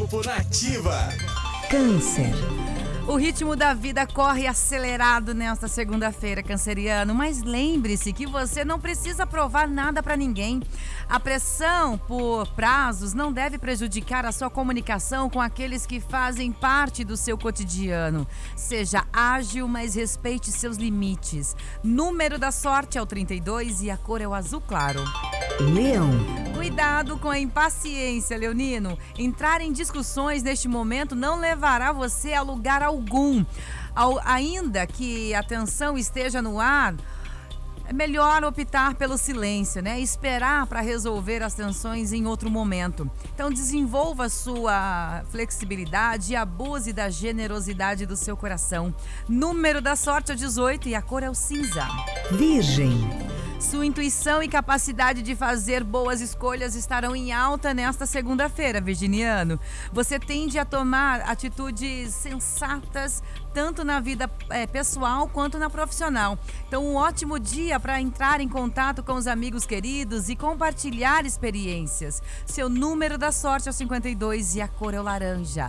Horóscopo Nativa. Câncer. O ritmo da vida corre acelerado nesta segunda-feira, canceriano, mas lembre-se que você não precisa provar nada para ninguém. A pressão por prazos não deve prejudicar a sua comunicação com aqueles que fazem parte do seu cotidiano. Seja ágil, mas respeite seus limites. Número da sorte é o 32 e a cor é o azul claro. Leão. Cuidado com a impaciência, Leonino. Entrar em discussões neste momento não levará você a lugar algum. Ao, ainda que a tensão esteja no ar, é melhor optar pelo silêncio, né? Esperar para resolver as tensões em outro momento. Então desenvolva sua flexibilidade e abuse da generosidade do seu coração. Número da sorte é 18 e a cor é o cinza. Virgem. Sua intuição e capacidade de fazer boas escolhas estarão em alta nesta segunda-feira, Virginiano. Você tende a tomar atitudes sensatas, tanto na vida é, pessoal quanto na profissional. Então, um ótimo dia para entrar em contato com os amigos queridos e compartilhar experiências. Seu número da sorte é o 52 e a cor é o laranja.